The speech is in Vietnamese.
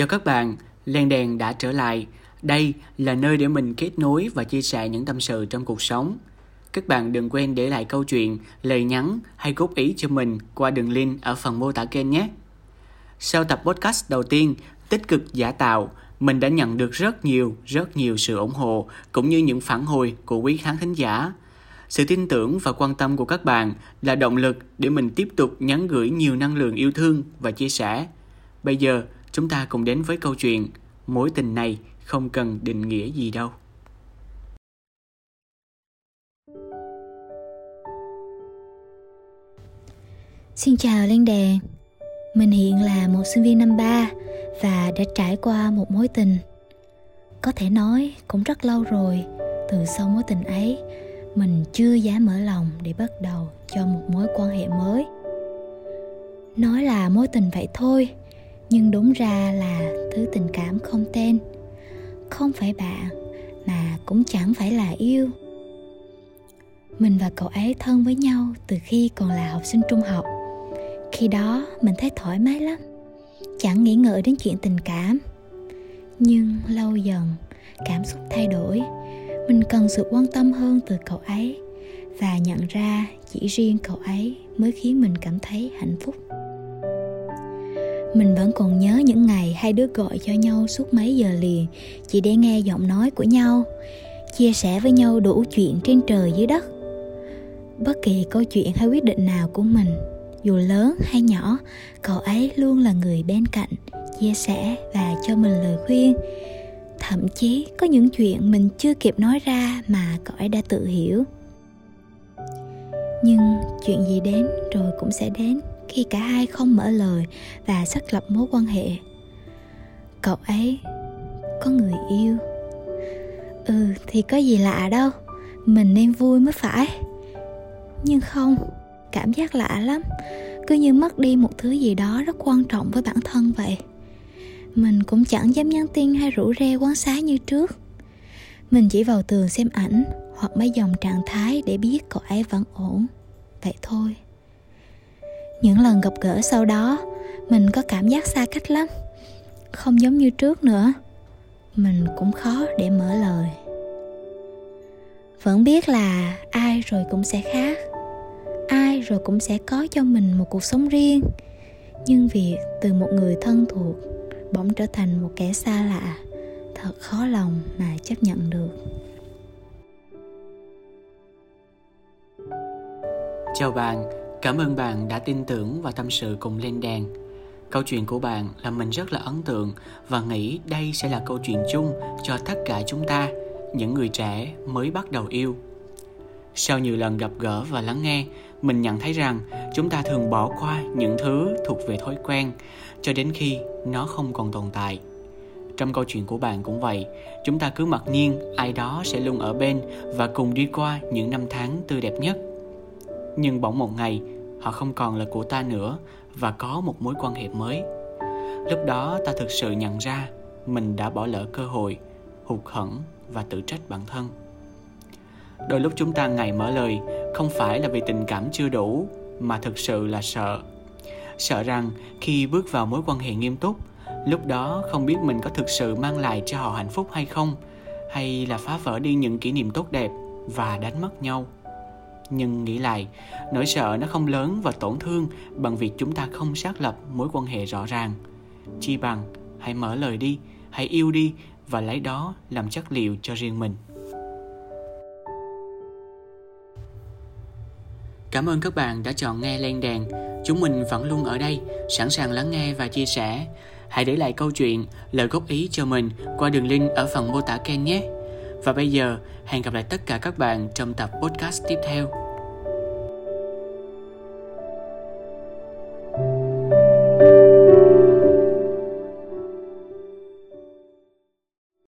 Chào các bạn, Len Đèn đã trở lại. Đây là nơi để mình kết nối và chia sẻ những tâm sự trong cuộc sống. Các bạn đừng quên để lại câu chuyện, lời nhắn hay góp ý cho mình qua đường link ở phần mô tả kênh nhé. Sau tập podcast đầu tiên, tích cực giả tạo, mình đã nhận được rất nhiều, rất nhiều sự ủng hộ cũng như những phản hồi của quý khán thính giả. Sự tin tưởng và quan tâm của các bạn là động lực để mình tiếp tục nhắn gửi nhiều năng lượng yêu thương và chia sẻ. Bây giờ, chúng ta cùng đến với câu chuyện Mối tình này không cần định nghĩa gì đâu. Xin chào Lan Đèn Mình hiện là một sinh viên năm 3 và đã trải qua một mối tình. Có thể nói cũng rất lâu rồi, Từ sau mối tình ấy, Mình chưa dám mở lòng để bắt đầu cho một mối quan hệ mới. Nói là mối tình vậy thôi nhưng đúng ra là thứ tình cảm không tên. Không phải bạn mà cũng chẳng phải là yêu. Mình và cậu ấy thân với nhau từ khi còn là học sinh trung học. Khi đó mình thấy thoải mái lắm, chẳng nghĩ ngợi đến chuyện tình cảm. Nhưng lâu dần, cảm xúc thay đổi, mình cần sự quan tâm hơn từ cậu ấy và nhận ra chỉ riêng cậu ấy mới khiến mình cảm thấy hạnh phúc mình vẫn còn nhớ những ngày hai đứa gọi cho nhau suốt mấy giờ liền, chỉ để nghe giọng nói của nhau, chia sẻ với nhau đủ chuyện trên trời dưới đất. Bất kỳ câu chuyện hay quyết định nào của mình, dù lớn hay nhỏ, cậu ấy luôn là người bên cạnh, chia sẻ và cho mình lời khuyên. Thậm chí có những chuyện mình chưa kịp nói ra mà cậu ấy đã tự hiểu. Nhưng chuyện gì đến rồi cũng sẽ đến khi cả hai không mở lời và xác lập mối quan hệ. Cậu ấy có người yêu. Ừ thì có gì lạ đâu, mình nên vui mới phải. Nhưng không, cảm giác lạ lắm, cứ như mất đi một thứ gì đó rất quan trọng với bản thân vậy. Mình cũng chẳng dám nhắn tin hay rủ rê quán xá như trước. Mình chỉ vào tường xem ảnh hoặc mấy dòng trạng thái để biết cậu ấy vẫn ổn. Vậy thôi những lần gặp gỡ sau đó mình có cảm giác xa cách lắm. Không giống như trước nữa. Mình cũng khó để mở lời. Vẫn biết là ai rồi cũng sẽ khác. Ai rồi cũng sẽ có cho mình một cuộc sống riêng. Nhưng việc từ một người thân thuộc bỗng trở thành một kẻ xa lạ thật khó lòng mà chấp nhận được. Chào bạn, cảm ơn bạn đã tin tưởng và tâm sự cùng lên đàn. Câu chuyện của bạn làm mình rất là ấn tượng và nghĩ đây sẽ là câu chuyện chung cho tất cả chúng ta, những người trẻ mới bắt đầu yêu. Sau nhiều lần gặp gỡ và lắng nghe, mình nhận thấy rằng chúng ta thường bỏ qua những thứ thuộc về thói quen cho đến khi nó không còn tồn tại trong câu chuyện của bạn cũng vậy chúng ta cứ mặc nhiên ai đó sẽ luôn ở bên và cùng đi qua những năm tháng tươi đẹp nhất nhưng bỗng một ngày, họ không còn là của ta nữa và có một mối quan hệ mới. Lúc đó ta thực sự nhận ra mình đã bỏ lỡ cơ hội, hụt hẫng và tự trách bản thân. Đôi lúc chúng ta ngày mở lời, không phải là vì tình cảm chưa đủ, mà thực sự là sợ. Sợ rằng khi bước vào mối quan hệ nghiêm túc, lúc đó không biết mình có thực sự mang lại cho họ hạnh phúc hay không, hay là phá vỡ đi những kỷ niệm tốt đẹp và đánh mất nhau nhưng nghĩ lại nỗi sợ nó không lớn và tổn thương bằng việc chúng ta không xác lập mối quan hệ rõ ràng chi bằng hãy mở lời đi hãy yêu đi và lấy đó làm chất liệu cho riêng mình Cảm ơn các bạn đã chọn nghe Len Đèn. Chúng mình vẫn luôn ở đây, sẵn sàng lắng nghe và chia sẻ. Hãy để lại câu chuyện, lời góp ý cho mình qua đường link ở phần mô tả kênh nhé. Và bây giờ, hẹn gặp lại tất cả các bạn trong tập podcast tiếp theo.